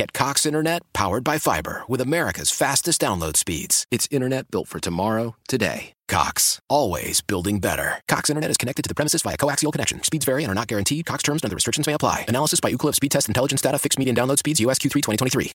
Get Cox Internet powered by fiber with America's fastest download speeds. It's internet built for tomorrow, today. Cox, always building better. Cox Internet is connected to the premises via coaxial connection. Speeds vary and are not guaranteed. Cox terms and other restrictions may apply. Analysis by Ookla Speed Test Intelligence Data. Fixed median download speeds. US Q3 2023.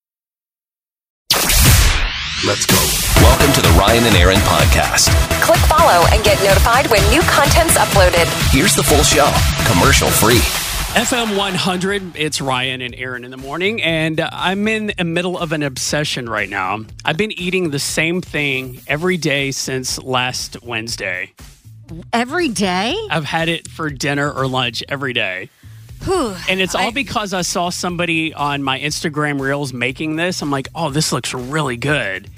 Let's go. Welcome to the Ryan and Erin podcast. Click follow and get notified when new content's uploaded. Here's the full show, commercial free. FM 100, it's Ryan and Erin in the morning, and I'm in the middle of an obsession right now. I've been eating the same thing every day since last Wednesday. Every day? I've had it for dinner or lunch every day. And it's all because I saw somebody on my Instagram Reels making this. I'm like, oh, this looks really good.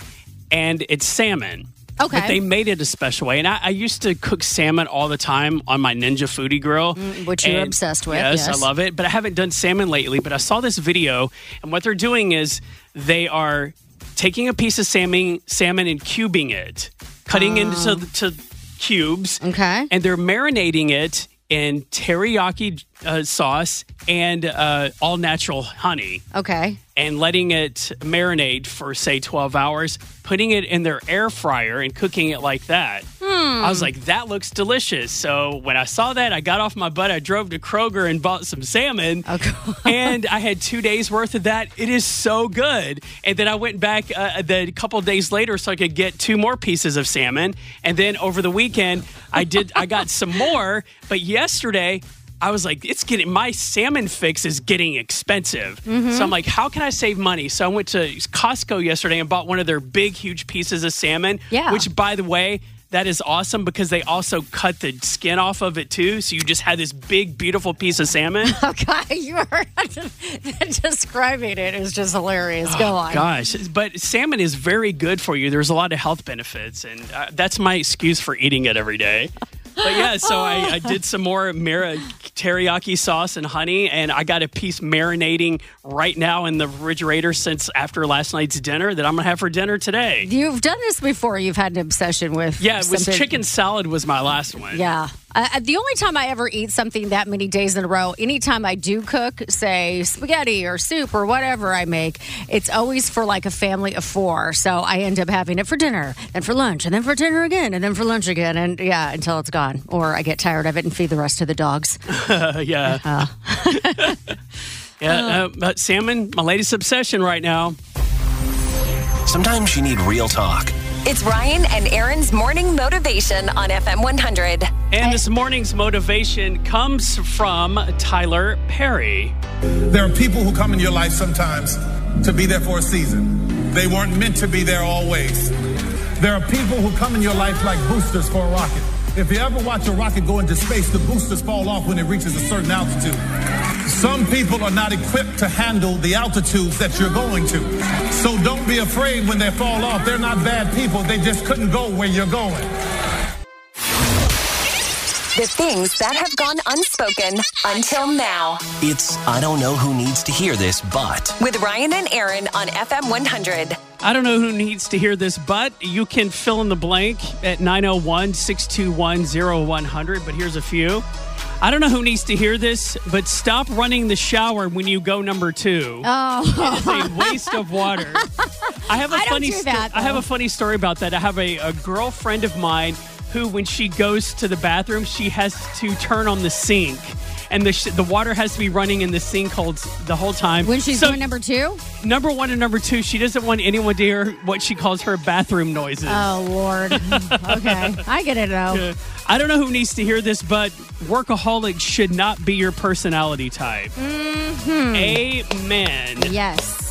And it's salmon. Okay. But they made it a special way. And I, I used to cook salmon all the time on my Ninja Foodi Grill. Mm, which you're obsessed with, Yes, yes. I love it. But I haven't done salmon lately. But I saw this video, and what they're doing is they are taking a piece of salmon, salmon and cubing it, cutting into to cubes. Oh. Okay. And they're marinating it in teriyaki uh, sauce and uh, all natural honey Okay. And letting it marinate for say 12 hours, putting it in their air fryer and cooking it like that. I was like, that looks delicious. So when I saw that, I got off my butt. I drove to Kroger and bought some salmon. and I had two days worth of that. It is so good. And then I went back uh, the couple days later so I could get two more pieces of salmon. And then over the weekend, I did. I got some more. But yesterday, I was like, it's getting my salmon fix is getting expensive. So I'm like, how can I save money? So I went to Costco yesterday and bought one of their big, huge pieces of salmon. Yeah. Which, by the way, that is awesome because they also cut the skin off of it too. So you just had this big, beautiful piece of salmon. Okay. You are describing it is just hilarious. Go on. Gosh, but salmon is very good for you. There's a lot of health benefits, and uh, that's my excuse for eating it every day. But yeah, so I, I did some more mara- teriyaki sauce and honey, and I got a piece marinating right now in the refrigerator since after last night's dinner that I'm gonna have for dinner today. You've done this before. You've had an obsession with. Yeah, it was something- chicken salad was my last one. Yeah. Uh, the only time I ever eat something that many days in a row, anytime I do cook, say spaghetti or soup or whatever I make, it's always for like a family of four. So I end up having it for dinner, then for lunch, and then for dinner again, and then for lunch again. And yeah, until it's gone. Or I get tired of it and feed the rest of the dogs. yeah. yeah, uh, but salmon, my latest obsession right now. Sometimes you need real talk. It's Ryan and Erin's morning motivation on FM 100. And this morning's motivation comes from Tyler Perry. There are people who come in your life sometimes to be there for a season. They weren't meant to be there always. There are people who come in your life like boosters for a rocket. If you ever watch a rocket go into space, the boosters fall off when it reaches a certain altitude. Some people are not equipped to handle the altitudes that you're going to. So don't be afraid when they fall off. They're not bad people. They just couldn't go where you're going. The things that have gone unspoken until now. It's I don't know who needs to hear this, but With Ryan and Erin on FM 100. I don't know who needs to hear this, but you can fill in the blank at 901 621 0100. But here's a few. I don't know who needs to hear this, but stop running the shower when you go number two. Oh. It's a waste of water. I have a I don't funny do that, I have a funny story about that. I have a, a girlfriend of mine who, when she goes to the bathroom, she has to turn on the sink. And the, sh- the water has to be running in the sink holds the whole time. When she's So- doing number two? Number one and number two, she doesn't want anyone to hear what she calls her bathroom noises. Oh, Lord. okay. I get it, though. I don't know who needs to hear this, but workaholic should not be your personality type. Mm-hmm. Amen. Yes.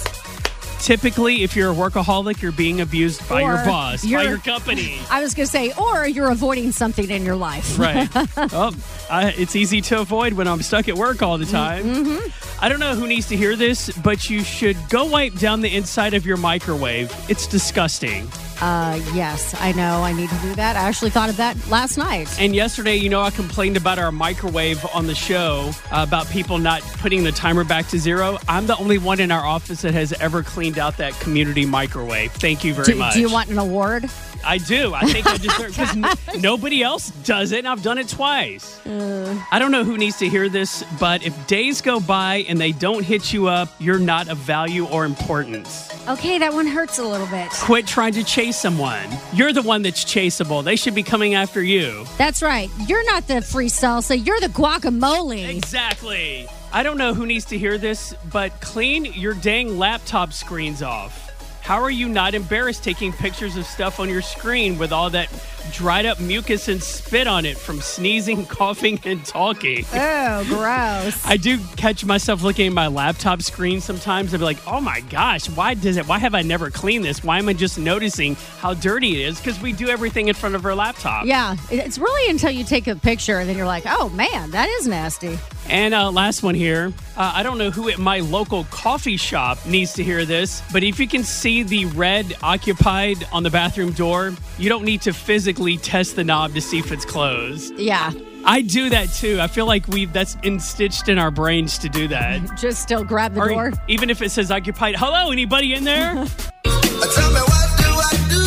Typically, if you're a workaholic, you're being abused by your boss, by your company. I was going to say, or you're avoiding something in your life. Right. well, I, it's easy to avoid when I'm stuck at work all the time. Mm-hmm. I don't know who needs to hear this, but you should go wipe down the inside of your microwave. It's disgusting. Uh, yes, I know. I need to do that. I actually thought of that last night. And yesterday, you know, I complained about our microwave on the show uh, about people not putting the timer back to zero. I'm the only one in our office that has ever cleaned out that community microwave. Thank you very Do, much. do you want an award? I do. I think I deserve because n- nobody else does it, and I've done it twice. I don't know who needs to hear this, but if days go by and they don't hit you up, you're not of value or importance. Okay, that one hurts a little bit. Quit trying to chase someone. You're the one that's chaseable. They should be coming after you. That's right. You're not the free salsa. You're the guacamole. Exactly. I don't know who needs to hear this, but clean your dang laptop screens off. How are you not embarrassed taking pictures of stuff on your screen with all that dried up mucus and spit on it from sneezing, coughing, and talking? Oh, gross. I do catch myself looking at my laptop screen sometimes and be like, oh my gosh, why does it, why have I never cleaned this? Why am I just noticing how dirty it is? Because we do everything in front of our laptop. Yeah, it's really until you take a picture and then you're like, oh man, that is nasty. And uh, last one here. Uh, I don't know who at my local coffee shop needs to hear this, but if you can see the red occupied on the bathroom door, you don't need to physically test the knob to see if it's closed. Yeah, I do that too. I feel like we've that's institched in our brains to do that. just still grab the Or door. even if it says occupied, hello, anybody in there? Tell me what do I do?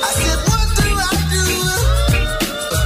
I said, what do I do?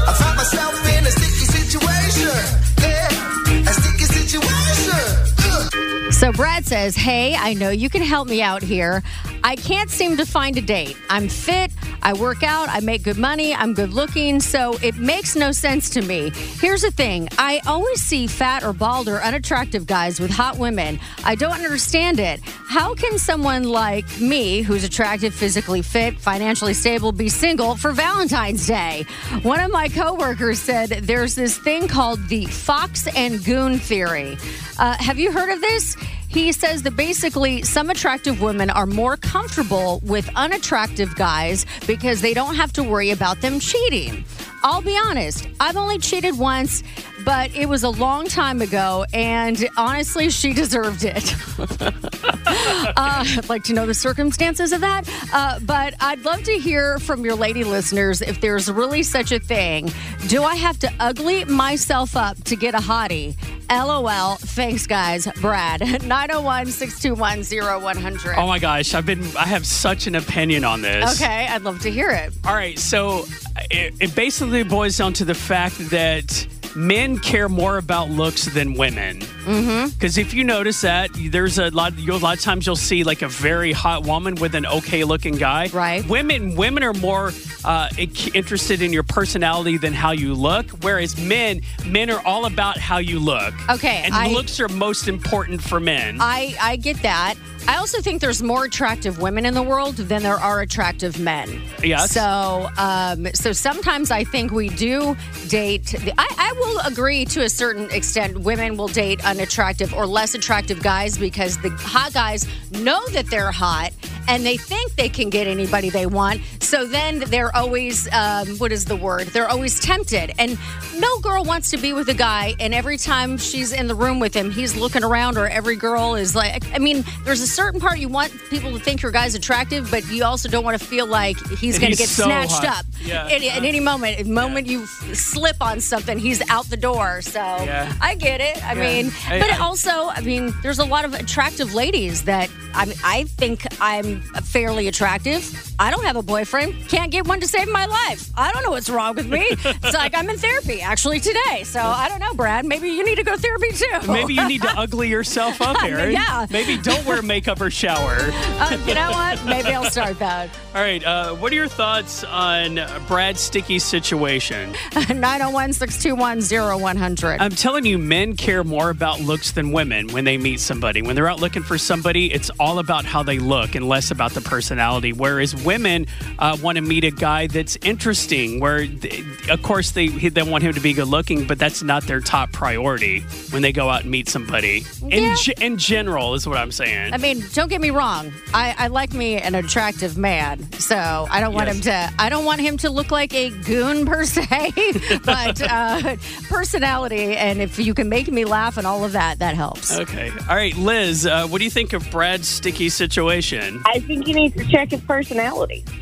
I find myself in a sticky situation. Yeah, a sticky situation. Ugh. So Brad says, Hey, I know you can help me out here. I can't seem to find a date. I'm fit, I work out, I make good money, I'm good looking, so it makes no sense to me. Here's the thing I always see fat or bald or unattractive guys with hot women. I don't understand it. How can someone like me, who's attractive, physically fit, financially stable, be single for Valentine's Day? One of my coworkers said there's this thing called the Fox and Goon theory. Uh, have you heard of this? He says that basically some attractive women are more comfortable with unattractive guys because they don't have to worry about them cheating. I'll be honest, I've only cheated once, but it was a long time ago, and honestly, she deserved it. uh, I'd like to know the circumstances of that. Uh, but I'd love to hear from your lady listeners if there's really such a thing. Do I have to ugly myself up to get a hottie? LOL. Thanks, guys. Brad, 901 621 0100. oh my gosh, I've been I have such an opinion on this. Okay, I'd love to hear it. All right, so it, it basically boils down to the fact that men care more about looks than women. Because if you notice that, there's a lot. A lot of times you'll see like a very hot woman with an okay-looking guy. Right. Women, women are more uh, interested in your personality than how you look. Whereas men, men are all about how you look. Okay, and I- looks are most important for men. I, I get that. I also think there's more attractive women in the world than there are attractive men. Yes. So, um, so sometimes I think we do date. I, I will agree to a certain extent. Women will date unattractive or less attractive guys because the hot guys know that they're hot and they think they can get anybody they want. So then they're always, um, what is the word? They're always tempted. And no girl wants to be with a guy, and every time she's in the room with him, he's looking around, or every girl is like, I mean, there's a certain part you want people to think your guy's attractive, but you also don't want to feel like he's going to get so snatched hot. up Yeah. at, at any moment. The moment you slip on something, he's out the door. So Yeah. I get it. I Yeah. mean, I- but I- also, I mean, there's a lot of attractive ladies that I mean, I think I'm fairly attractive. I don't have a boyfriend. Can't get one to save my life. I don't know what's wrong with me. It's like I'm in therapy actually today. So I don't know, Brad. Maybe you need to go therapy too. Maybe you need to ugly yourself up, Erin. Yeah. Maybe don't wear makeup or shower. Uh, you know what? Maybe I'll start that. All right. Uh, what are your thoughts on Brad's sticky situation? 901 621 0100. I'm telling you, men care more about looks than women when they meet somebody. When they're out looking for somebody, it's all about how they look and less about the personality. Whereas women uh, want to meet a guy that's interesting. Where, they, of course, they they want him to be good looking, but that's not their top priority when they go out and meet somebody. In Yeah. ge- in general, is what I'm saying. I mean, don't get me wrong. I, I like me an attractive man, so I don't want Yes. him to. I don't want him to look like a goon per se, but uh, personality and if you can make me laugh and all of that, that helps. Okay. All right, Liz, uh, what do you think of Brad's sticky situation? I think he needs to check his personality.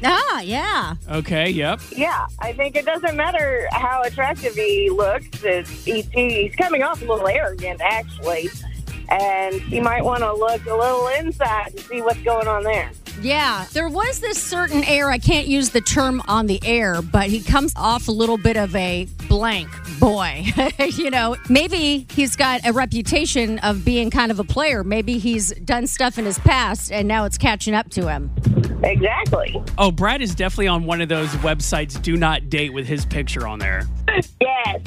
Ah, yeah. Okay, yep. Yeah, I think it doesn't matter how attractive he looks. It's, he's, he's coming off a little arrogant, actually. And he might want to look a little inside and see what's going on there. Yeah, there was this certain air. I can't use the term on the air, but he comes off a little bit of a blank boy. you know, maybe he's got a reputation of being kind of a player. Maybe he's done stuff in his past and now it's catching up to him. Exactly. Oh, Brad is definitely on one of those websites, do not date with his picture on there. Yes.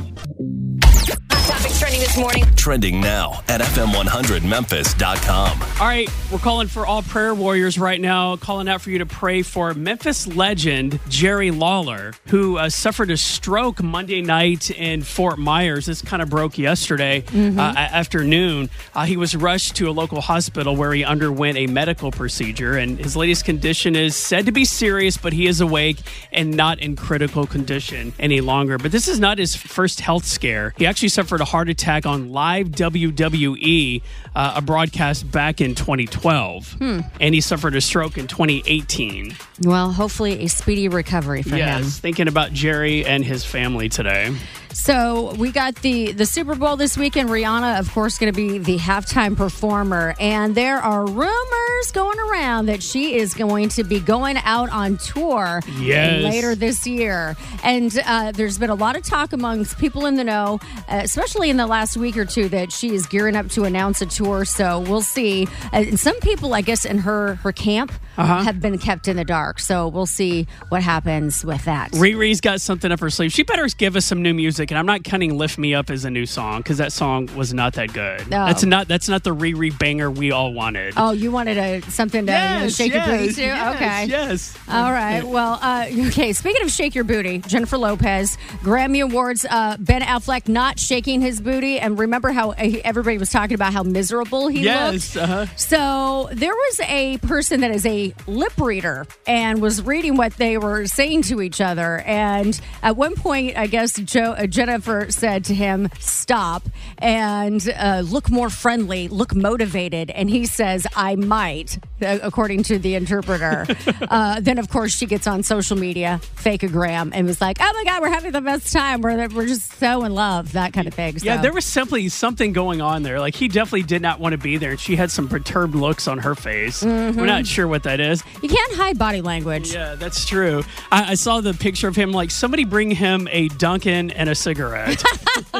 Topics trending this morning. Trending now at FM100Memphis.com. All right, we're calling for all prayer warriors right now, calling out for you to pray for Memphis legend Jerry Lawler, who uh, suffered a stroke Monday night in Fort Myers. This kind of broke yesterday uh, afternoon. Uh, he was rushed to a local hospital where he underwent a medical procedure, and his latest condition is said to be serious, but he is awake and not in critical condition any longer. But this is not his first health scare. He actually suffered a heart attack on live WWE, uh, a broadcast back in 2012, and he suffered a stroke in 2018. Well, hopefully a speedy recovery for him. Yes, thinking about Jerry and his family today. So we got the the Super Bowl this weekend. Rihanna, of course, going to be the halftime performer, and there are rumors going around that she is going to be going out on tour Yes. later this year. And uh, there's been a lot of talk amongst people in the know, uh, especially in the last week or two, that she is gearing up to announce a tour. So we'll see. Uh, and some people, I guess, in her her camp have been kept in the dark. So we'll see what happens with that. Riri's got something up her sleeve. She better give us some new music, and I'm not counting "Lift Me Up" as a new song because that song was not that good. No. That's not that's not the Riri banger we all wanted. Oh, you wanted a something to you know, shake your booty to? yes, okay. Yes. All right. Well, uh, okay. Speaking of shake your booty, Jennifer Lopez, Grammy Awards, uh, Ben Affleck not shaking his booty. And remember how uh, everybody was talking about how miserable he Yes. looked? Uh-huh. So there was a person that is a lip reader and was reading what they were saying to each other. And at one point, I guess Joe, uh, Jennifer said to him, "Stop and uh, look more friendly, look motivated." And he says, "I might," uh, according to the interpreter. uh, then, of course, she gets on social media, fake a gram, and was like, "Oh my God, we're having the best time. We're we're just so in love." That kind of thing. Yeah, there was simply something going on there. Like he definitely did not want to be there, and she had some perturbed looks on her face. Mm-hmm. We're not sure what that is. You can't hide body language. Yeah, that's true. I, I saw the picture of him. Like somebody bring him a Dunkin' and a cigarette.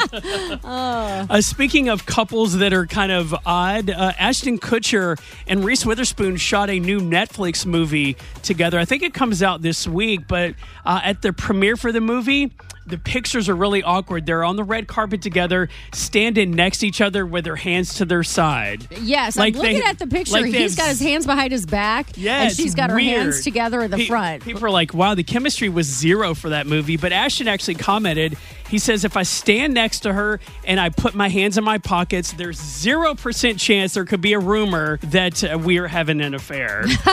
uh, speaking of couples that are kind of odd, uh, Ashton Kutcher and Reese Witherspoon shot a new Netflix movie together. I think it comes out this week, but uh, at the premiere for the movie. The pictures are really awkward. They're on the red carpet together, standing next to each other with their hands to their side. Yes, Like I'm looking they- at the picture. like He's have- got his hands behind his back, Yeah, and she's got her hands together in the Pe- front. People are like, wow, the chemistry was zero for that movie. But Ashton actually commented, he says, if I stand next to her and I put my hands in my pockets, there's 0% chance there could be a rumor that uh, we are having an affair.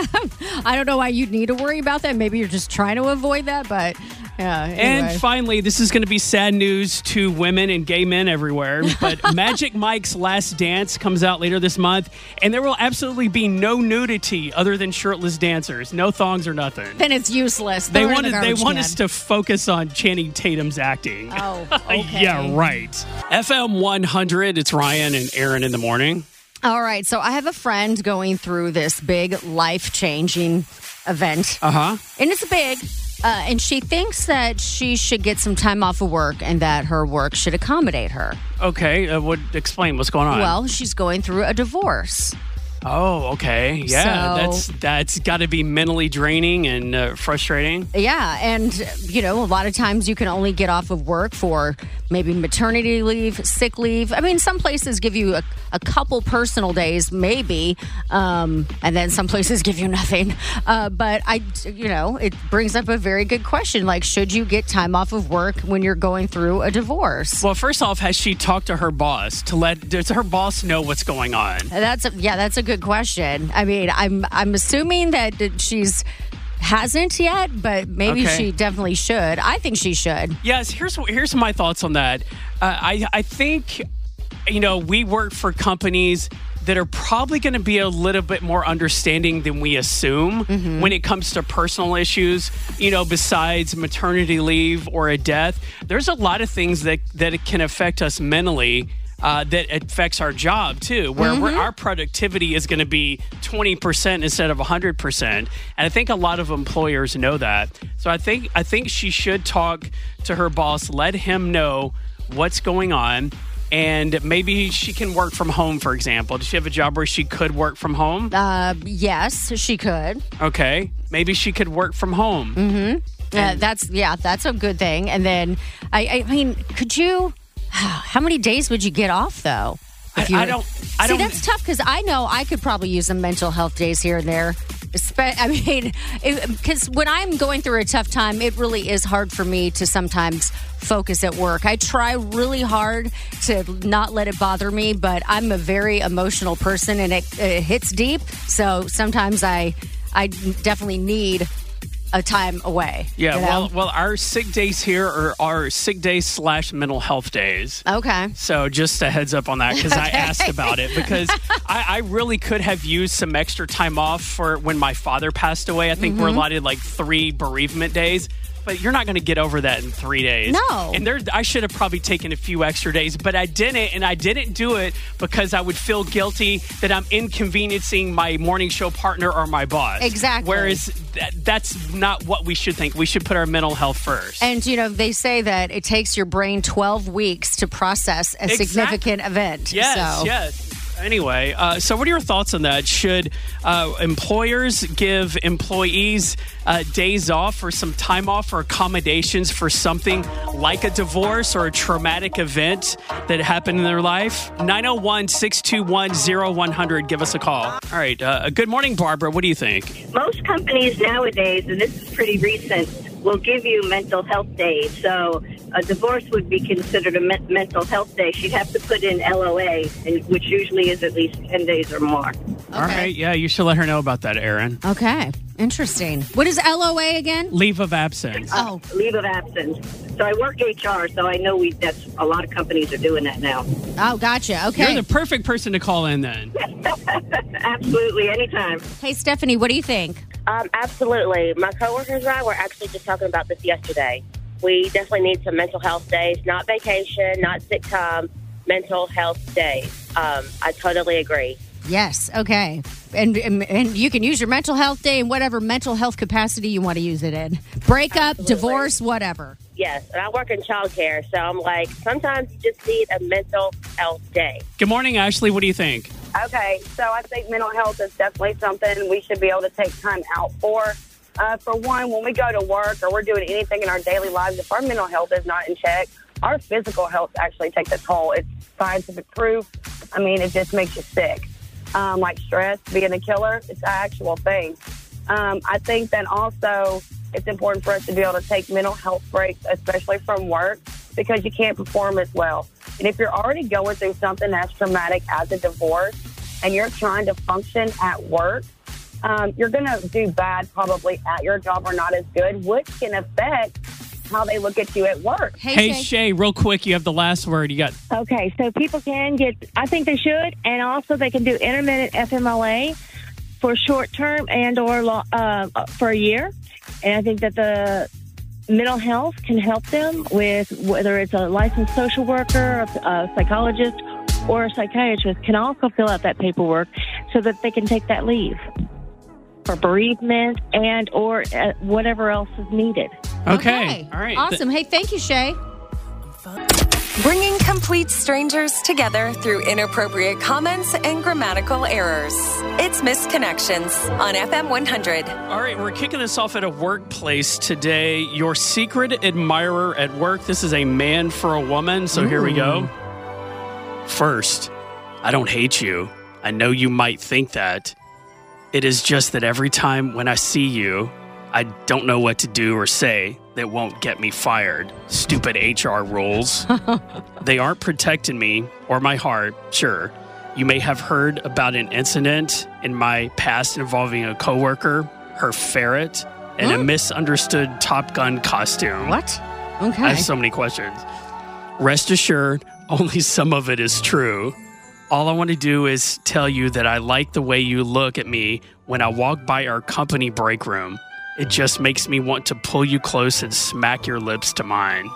I don't know why you'd need to worry about that. Maybe you're just trying to avoid that, but yeah. Anyway. And finally, this is going to be sad news to women and gay men everywhere. But Magic Mike's Last Dance comes out later this month, and there will absolutely be no nudity other than shirtless dancers, no thongs or nothing. then it's useless. They Throw it in want the they want can. us to focus on Channing Tatum's acting. Oh, okay. yeah, right. FM 100. It's Ryan and Erin in the morning. All right. So I have a friend going through this big life changing event. Uh huh. and it's big. Uh, and she thinks that she should get some time off of work and that her work should accommodate her. Okay. Uh, would Explain what's going on. Well, she's going through a divorce. Oh, okay. Yeah, So- that's that's got to be mentally draining and uh, frustrating. Yeah, and you know, a lot of times you can only get off of work for maybe maternity leave, sick leave. I mean, some places give you a, a couple personal days, maybe, um, and then some places give you nothing. Uh, but I, you know, it brings up a very good question: like, should you get time off of work when you're going through a divorce? Well, first off, has she talked to her boss to let does her boss know what's going on? That's a, yeah, that's a good question. I mean, I'm I'm assuming that she's hasn't yet, but maybe Okay. she definitely should. I think she should. Yes, here's here's my thoughts on that. Uh, I I think you know we work for companies that are probably going to be a little bit more understanding than we assume when it comes to personal issues. You know, besides maternity leave or a death, there's a lot of things that that can affect us mentally. Uh, that affects our job too, where, where our productivity is going to be 20% instead of 100%. And I think a lot of employers know that. So I think I think she should talk to her boss, let him know what's going on, and maybe she can work from home, for example. Does she have a job where she could work from home? Uh, yes, she could. Okay. Maybe she could work from home. Uh, that's yeah, that's a good thing. And then I, I mean, could you? How many days would you get off though? I- If you- I don't- I See, don't- that's tough because I know I could probably use some mental health days here and there. I mean, because when I'm going through a tough time, it really is hard for me to sometimes focus at work. I try really hard to not let it bother me, but I'm a very emotional person and it, it hits deep. So sometimes I, I definitely need a time away. Yeah, you know? well, well, our sick days here are our sick days slash mental health days. Okay. So just a heads up on that because I asked about it because I, I really could have used some extra time off for when my father passed away. I think Mm-hmm. we're allotted like three bereavement days. But you're not going to get over that in three days. No. And there, I should have probably taken a few extra days, but I didn't. And I didn't do it because I would feel guilty that I'm inconveniencing my morning show partner or my boss. Exactly. Whereas that, that's not what we should think. We should put our mental health first. And you know, they say that it takes your brain 12 weeks to process a Exact- significant event. Yes, so. yes. Anyway, uh, so what are your thoughts on that? Should uh, employers give employees uh, days off or some time off or accommodations for something like a divorce or a traumatic event that happened in their life? 901 621 0100. Give us a call. All right. Uh, good morning, Barbara. What do you think? most companies nowadays, and this is pretty recent, will give you mental health days. So a divorce would be considered a men- mental health day. She'd have to put in LOA, and, which usually is at least 10 days or more. All right. Yeah, you should let her know about that, Erin. Okay. Interesting. What is LOA again? Leave of absence. Oh, Leave of absence. So I work HR, so I know we that's a lot of companies are doing that now. oh, gotcha. Okay. You're the perfect person to call in then. Absolutely, anytime. hey, Stephanie, what do you think? Um, absolutely. My coworkers and I were actually just talking about this yesterday. We definitely need some mental health days, not vacation, not sick time, mental health days. Um, I totally agree. Yes. Okay. And, and and you can use your mental health day in whatever mental health capacity you want to use it in. Breakup, divorce, whatever. Yes, and I work in childcare, so I'm like, sometimes you just need a mental health day. Good morning, Ashley. What do you think? Okay, so I think mental health is definitely something we should be able to take time out for. Uh, for one, when we go to work or we're doing anything in our daily lives, if our mental health is not in check, our physical health actually takes a toll. It's scientific proof. I mean, it just makes you sick. Um, like stress being a killer, it's an actual thing. Um, I think that also it's important for us to be able to take mental health breaks, especially from work, because you can't perform as well. And if you're already going through something as traumatic as a divorce and you're trying to function at work, um, you're going to do bad probably at your job or not as good, which can affect how they look at you at work. Hey, Shay, real quick, you have the last word. You got Okay, so people can get, I think they should, and also they can do intermittent FMLA for short term and or uh, for a year. And I think that the mental health can help them with whether it's a licensed social worker, a, a psychologist, or a psychiatrist can also fill out that paperwork so that they can take that leave for bereavement and or uh, whatever else is needed. Okay. All right. Awesome. Hey, thank you, Shay. Bringing complete strangers together through inappropriate comments and grammatical errors. It's Misconnections on FM 100. All right, we're kicking this off at a workplace today. Your secret admirer at work. This is a man for a woman. So here we go. First, I don't hate you. I know you might think that. It is just that every time when I see you, I don't know what to do or say that won't get me fired. Stupid HR rules. they aren't protecting me or my heart, sure. You may have heard about an incident in my past involving a coworker, her ferret, and a misunderstood Top Gun costume. What? Okay. I have so many questions. Rest assured, only some of it is true. All I want to do is tell you that I like the way you look at me when I walk by our company break room. It just makes me want to pull you close and smack your lips to mine.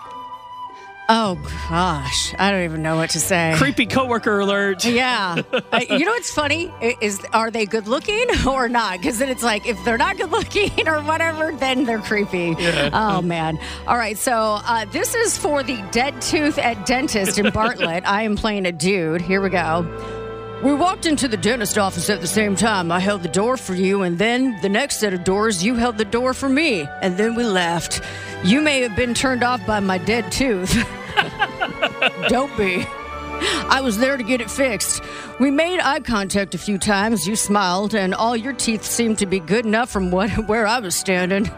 Oh gosh, I don't even know what to say. Creepy coworker alert. Yeah, Uh, you know what's funny is are they good looking or not? Because then it's like if they're not good looking or whatever, then they're creepy. Yeah. Oh man. All right, so uh, this is for the dead tooth at dentist in Bartlett. I am playing a dude. Here we go. We walked into the dentist office at the same time. I held the door for you, and then the next set of doors, you held the door for me, and then we left. You may have been turned off by my dead tooth. Don't be. I was there to get it fixed. We made eye contact a few times. You smiled, and all your teeth seemed to be good enough from what, where I was standing.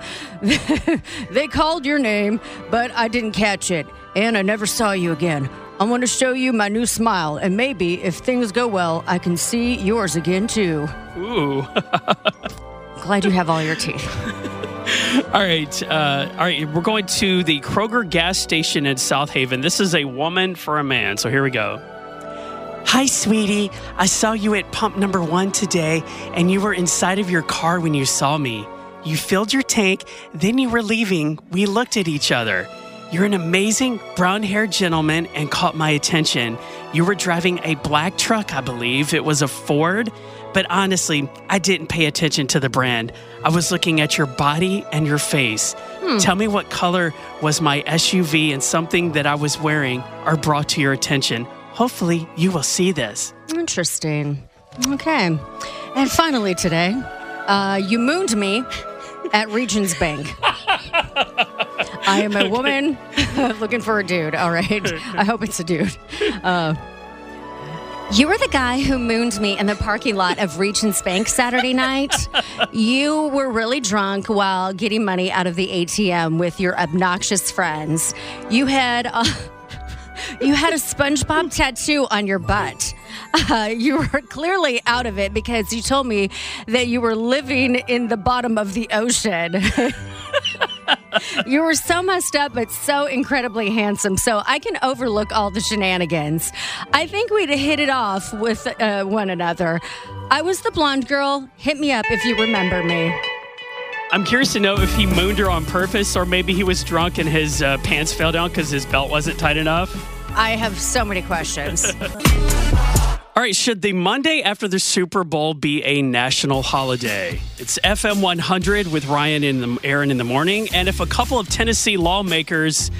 they called your name, but I didn't catch it, and I never saw you again. I want to show you my new smile, and maybe if things go well, I can see yours again too. Ooh. Glad you have all your teeth. All right, uh, all right. We're going to the Kroger gas station in Southaven. This is a woman for a man. So here we go. Hi, sweetie. I saw you at pump number one today, and you were inside of your car when you saw me. You filled your tank, then you were leaving. We looked at each other. You're an amazing brown haired gentleman and caught my attention. You were driving a black truck, I believe. It was a Ford. But honestly, I didn't pay attention to the brand. I was looking at your body and your face. Hmm. Tell me what color was my SUV and something that I was wearing are brought to your attention. Hopefully, you will see this. Interesting. Okay. And finally today, uh, you mooned me at Regions Bank. I am a woman looking for a dude. All right. I hope it's a dude. Uh, you were the guy who mooned me in the parking lot of Regions Bank Saturday night. You were really drunk while getting money out of the ATM with your obnoxious friends. You had uh, you had a SpongeBob tattoo on your butt. Uh, you were clearly out of it because you told me that you were living in the bottom of the ocean. you were so messed up, but so incredibly handsome. So I can overlook all the shenanigans. I think we'd hit it off with uh, one another. I was the blonde girl. Hit me up if you remember me. I'm curious to know if he mooned her on purpose or maybe he was drunk and his uh, pants fell down because his belt wasn't tight enough. I have so many questions. All right, should the Monday after the Super Bowl be a national holiday? It's FM 100 with Ryan and Erin in the morning. And if a couple of Tennessee lawmakers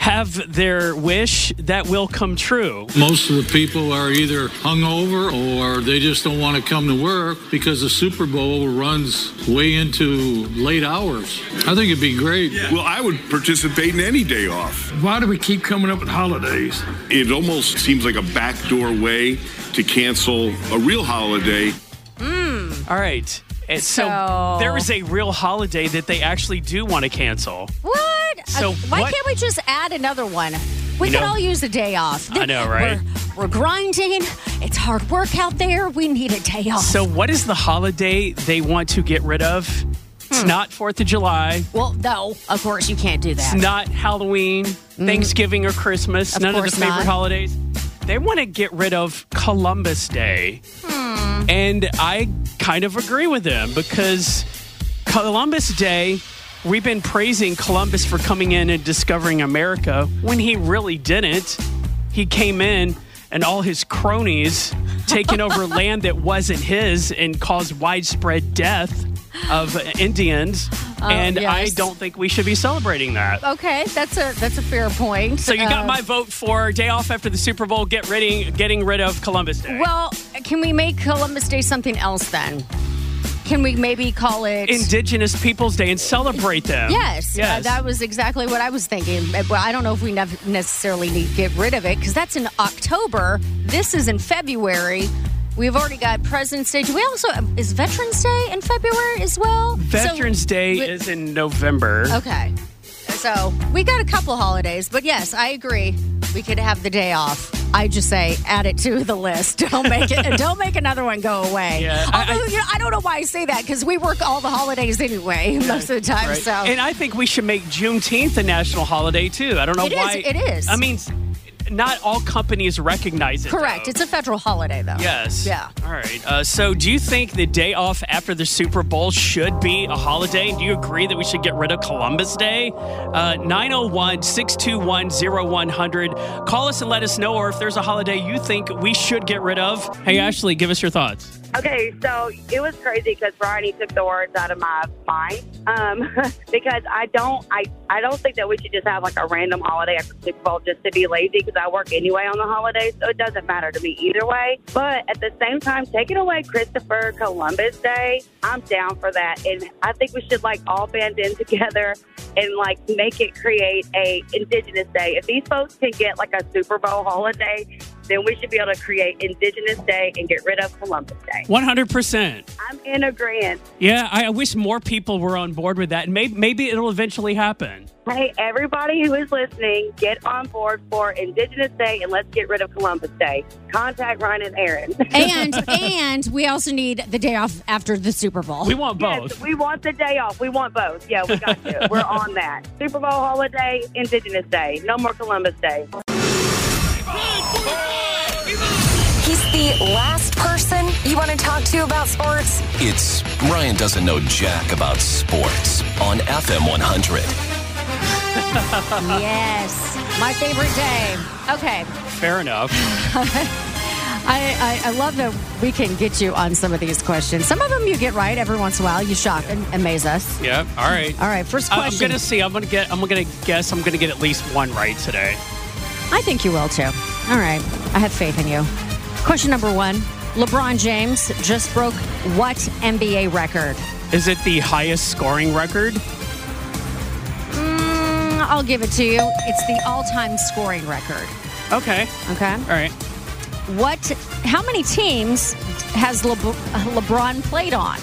have their wish, that will come true. Most of the people are either hungover or they just don't want to come to work because the Super Bowl runs way into late hours. I think it'd be great. Well, I would participate in any day off. Why do we keep coming up with holidays? It almost seems like a backdoor way to cancel a real holiday. Hmm. All right. And so, So- there is a real holiday that they actually do want to cancel. What? So Uh, why what- can't we just add another one? We You could know- all use a day off. I know, right? We're, we're grinding. It's hard work out there. We need a day off. So, what is the holiday they want to get rid of? It's Hmm. not 4th of July. well, no, of course you can't do that. It's not Halloween, Thanksgiving, or Christmas. Of none of the favorite not. holidays. They want to get rid of Columbus Day. Hmm. And I kind of agree with them because Columbus Day, we've been praising Columbus for coming in and discovering America when he really didn't. He came in and all his cronies taking over land that wasn't his and caused widespread death of Indians. And I don't think we should be celebrating that. Okay, that's a that's a fair point. So you got Uh, my vote for day off after the Super Bowl. Get rid, getting rid of Columbus Day. Well, can we make Columbus Day something else then? Can we maybe call it Indigenous Peoples Day and celebrate them. Yes, uh, that was exactly what I was thinking. Well, I don't know if we necessarily need to get rid of it because that's in October. This is in February. We've already got President's Day. Do we also is Veterans Day in February as well? So- Veterans Day we- is in November. Okay, so we got a couple holidays, but yes, I agree. We could have the day off. I just say add it to the list. Don't make it. don't make another one go away. Yeah, I- Although you know, I don't know why I say that because we work all the holidays anyway most of the time. Right. So And I think we should make Juneteenth a national holiday too. I don't know It is, why. it is. I mean, not all companies recognize it. correct. though. It's a federal holiday though. Yes. Yeah. All right. Uh, so, do you think the day off after the Super Bowl should be a holiday? Do you agree that we should get rid of Columbus Day? Uh, 901 621 0100. Call us and let us know, or if there's a holiday you think we should get rid of. Hey, Ashley, give us your thoughts. Okay, so it was crazy because Ronnie took the words out of my mind. Um, because I don't, I, I don't think that we should just have like a random holiday after Super Bowl just to be lazy. Because I work anyway on the holidays, so it doesn't matter to me either way. But at the same time, taking away Christopher Columbus Day, I'm down for that, and I think we should like all band in together and like make it create a Indigenous Day. If these folks can get like a Super Bowl holiday, then we should be able to create Indigenous Day and get rid of Columbus Day. 100%. I'm in agreement. Yeah, I, I wish more people were on board with that, and maybe, maybe it'll eventually happen. Hey, everybody who is listening, get on board for Indigenous Day and let's get rid of Columbus Day. Contact Ryan and Erin. And and we also need the day off after the Super Bowl. We want Yes, we want the day off. We want both. Yeah, we got you. We're on that. Super Bowl holiday, Indigenous Day. No more Columbus Day. The last person you want to talk to about sports. It's Ryan doesn't know jack about sports on FM 100. yes, my favorite day. Okay. Fair enough. I, I, I love that we can get you on some of these questions. Some of them you get right every once in a while. You shock and amaze us. Yep. All right. All right, first I- I'm gonna see. I'm gonna get. I'm gonna guess. I'm gonna get at least one right today. I think you will too. All right. I have faith in you. Question number one LeBron James just broke what NBA record? Is it the highest scoring record? Mm, I'll give it to you. It's the all time scoring record. Okay. Okay. All right. What, how many teams has Le- LeBron played on?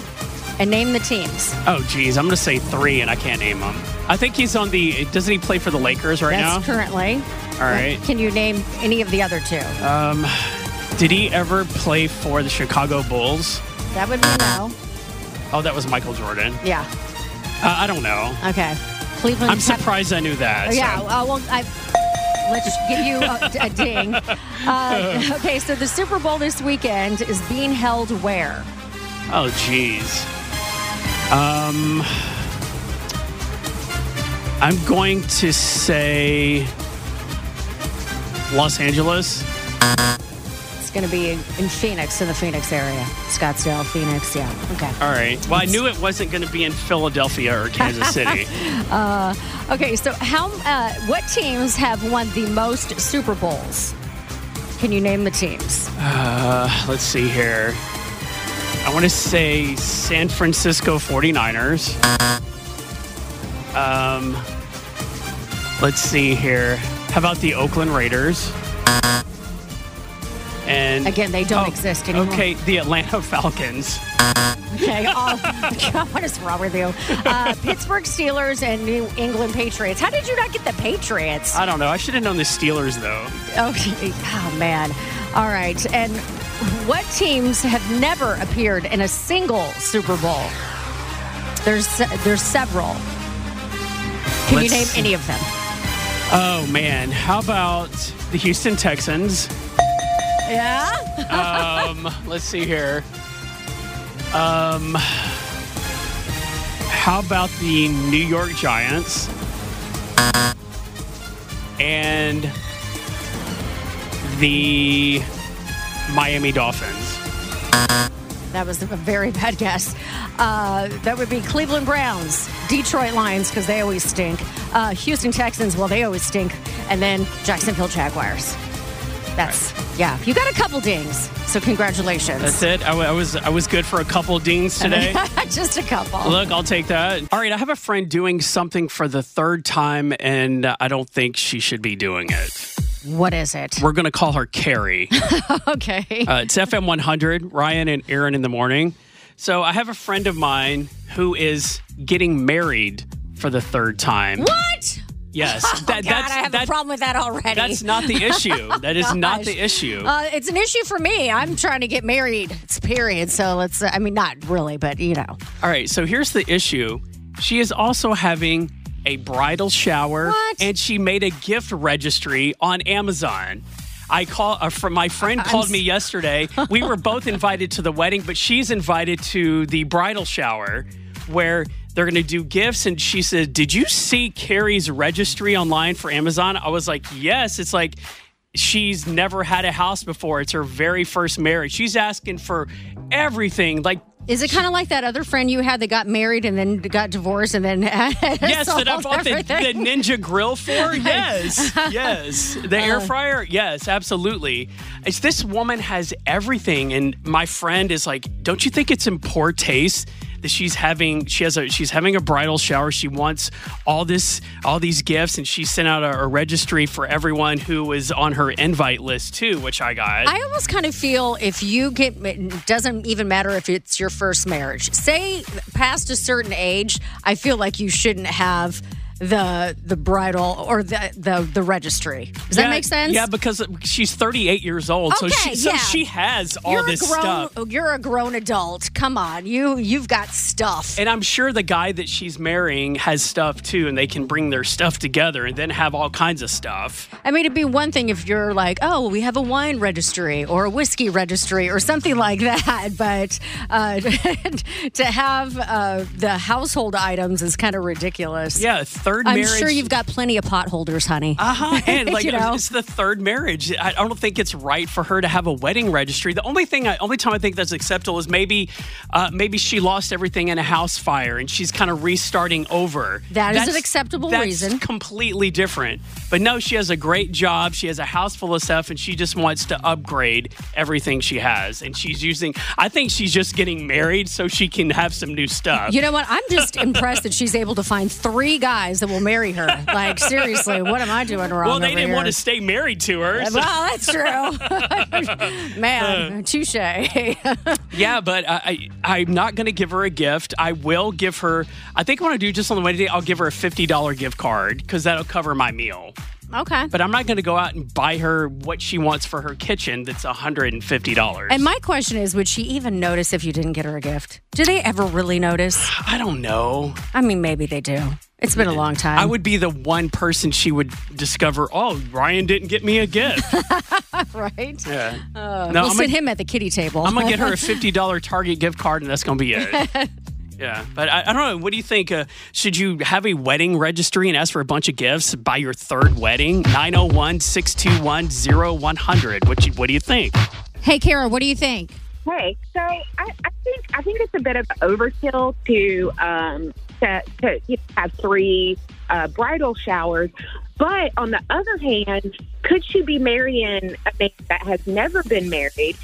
And name the teams. Oh, geez. I'm gonna say three, and I can't name them. I think he's on the. Doesn't he play for the Lakers right That's now? currently. All right. Can you name any of the other two? Um, did he ever play for the Chicago Bulls? That would be no. Oh, that was Michael Jordan. Yeah. Uh, I don't know. Okay. Cleveland. I'm surprised I knew that. Oh, yeah. so- Uh, well, I, let's give you a, a ding. Uh, okay, so the Super Bowl this weekend is being held where? Oh, jeez. Um, I'm going to say Los Angeles. Going to be in Phoenix, in the Phoenix area. Scottsdale, Phoenix. Yeah. Okay. All right. Well, I knew it wasn't going to be in Philadelphia or Kansas City. Uh, okay, so how? Uh, what teams have won the most Super Bowls? Can you name the teams? Uh, let's see here. I want to say San Francisco 49ers. Um, let's see here. How about the Oakland Raiders? And Again, they don't Oh, exist anymore. Okay, the Atlanta Falcons. Okay. Oh, God, what is wrong with you? Uh, Pittsburgh Steelers and New England Patriots. How did you not get the Patriots? I don't know. I should have known the Steelers though. Okay. Oh, man. All right. And what teams have never appeared in a single Super Bowl? There's there's several. Can you Let's name see. any of them? Oh man, how about the Houston Texans? Yeah. Um, let's see here. Um, how about the New York Giants? And the Miami Dolphins. That was a very bad guess. Uh, that would be Cleveland Browns, Detroit Lions, because they always stink, uh, Houston Texans, well, they always stink, and then Jacksonville Jaguars. That's, yeah, you got a couple dings, so congratulations. That's it. I, was I was good for a couple dings today. Just a couple. Look, I'll take that. All right, I have a friend doing something for the third time, and I don't think she should be doing it. What is it? We're going to call her Carrie. okay. Uh, it's FM 100, Ryan and Erin in the morning. So I have a friend of mine who is getting married for the third time. What? Yes. Oh, God, I have a problem with that already. That's not the issue. That is not the issue. Uh, it's an issue for me. I'm trying to get married. It's period. So let's, uh, I mean, not really, but you know. All right, so here's the issue. She is also having a bridal shower and she made a gift registry on Amazon. I call uh, from my friend called me yesterday. We were both invited to the wedding, but she's invited to the bridal shower where they're going to do gifts and she said, "Did you see Carrie's registry online for Amazon?" I was like, "Yes." It's like she's never had a house before. It's her very first marriage. She's asking for everything like Is it kind of like that other friend you had that got married and then got divorced and then Yes, that I bought the, the? Ninja Grill for. Yes, yes. The air Uh. fryer. Yes, absolutely. It's this woman has everything, and my friend is like, "Don't you think it's in poor taste?" That she's having, she has a, she's having a bridal shower. She wants all this, all these gifts, and she sent out a, a registry for everyone who was on her invite list too, which I got. I almost kind of feel if you get, it doesn't even matter if it's your first marriage. Say past a certain age, I feel like you shouldn't have the the bridal or the the, the registry. Does that make sense? Yeah, because she's 38 years old, so she, so yeah. she has all you're this grown, stuff. You're a grown adult. Come on, you you've got stuff. And I'm sure the guy that she's marrying has stuff too, and they can bring their stuff together and then have all kinds of stuff. I mean, it'd be one thing if you're like, oh, we have a wine registry or a whiskey registry or something like that. But uh, to have uh, the household items is kind of ridiculous. Yeah, third I'm marriage. sure you've got plenty of potholders, honey. Uh huh. And like you know? it's the third marriage. I don't think it's right for her to have a wedding registry. The only thing, I, only time I think that's acceptable is maybe, uh, maybe she lost everything in a house fire and she's kind of restarting over. That is an acceptable that's reason. Completely different. But no, she has a great job. She has a house full of stuff, and she just wants to upgrade everything she has. And she's using. I think she's just getting married so she can have some new stuff. You know what? I'm just impressed that she's able to find three guys that will marry her. Like, seriously, what am I doing wrong? well, they didn't here? want to stay married to her. so- Well, that's true. Man, uh, touche. Yeah, but I, I I'm not going to give her a gift. I will give her. I think I want to do just on the wedding day. I'll give her a fifty dollar gift card because that'll cover my meal. Okay. But I'm not going to go out and buy her what she wants for her kitchen. That's hundred and fifty dollars. And my question is, would she even notice if you didn't get her a gift? Do they ever really notice? I don't know. I mean, maybe they do. It's been a long time. I would be the one person she would discover. Oh, Ryan didn't get me a gift. right? yeah. Uh, No, we'll I'm sit gonna- him at the kitty table. I'm gonna get her a fifty dollar Target gift card, and that's gonna be it. Yeah, but I, I don't know. What do you think? Uh, should you have a wedding registry and ask for a bunch of gifts by your third wedding? 901 621 0100. What do you think? hey, Kara, what do you think? Hey, so I, I think I think it's a bit of overkill to um to, to you know, have three uh, bridal showers, but on the other hand, could she be marrying a man that has never been married,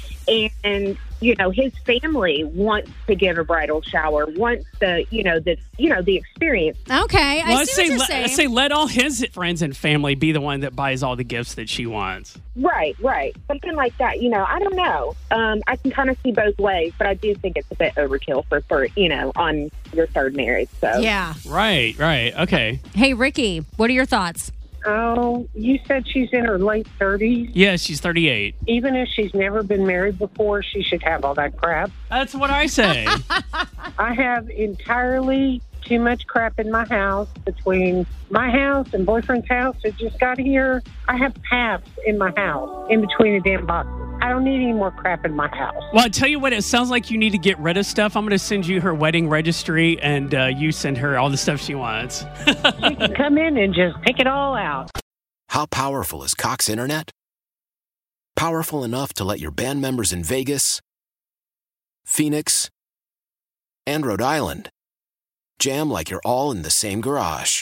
and you know his family wants to give a bridal shower, wants the you know the you know the experience. Okay, I Well, let's see what say you're let, let's say let all his friends and family be the one that buys all the gifts that she wants. Right, right, something like that. You know, I don't know. Um, I can kind of see both ways, but I do think it's a bit overkill for for you know on your third marriage. So yeah. Right, right, okay. Hey, Ricky, what are your thoughts? Oh, you said she's in her late 30s. Yeah, she's 38. Even if she's never been married before, she should have all that crap. That's what I say. I have entirely too much crap in my house between my house and boyfriend's house that just got here. I have paths in my house in between the damn boxes. I don't need any more crap in my house. well, I tell you what, it sounds like you need to get rid of stuff. I'm going to send you her wedding registry, and uh, you send her all the stuff she wants. She can come in and just pick it all out. How powerful is Cox Internet? Powerful enough to let your band members in Vegas, Phoenix, and Rhode Island. Jam like you're all in the same garage.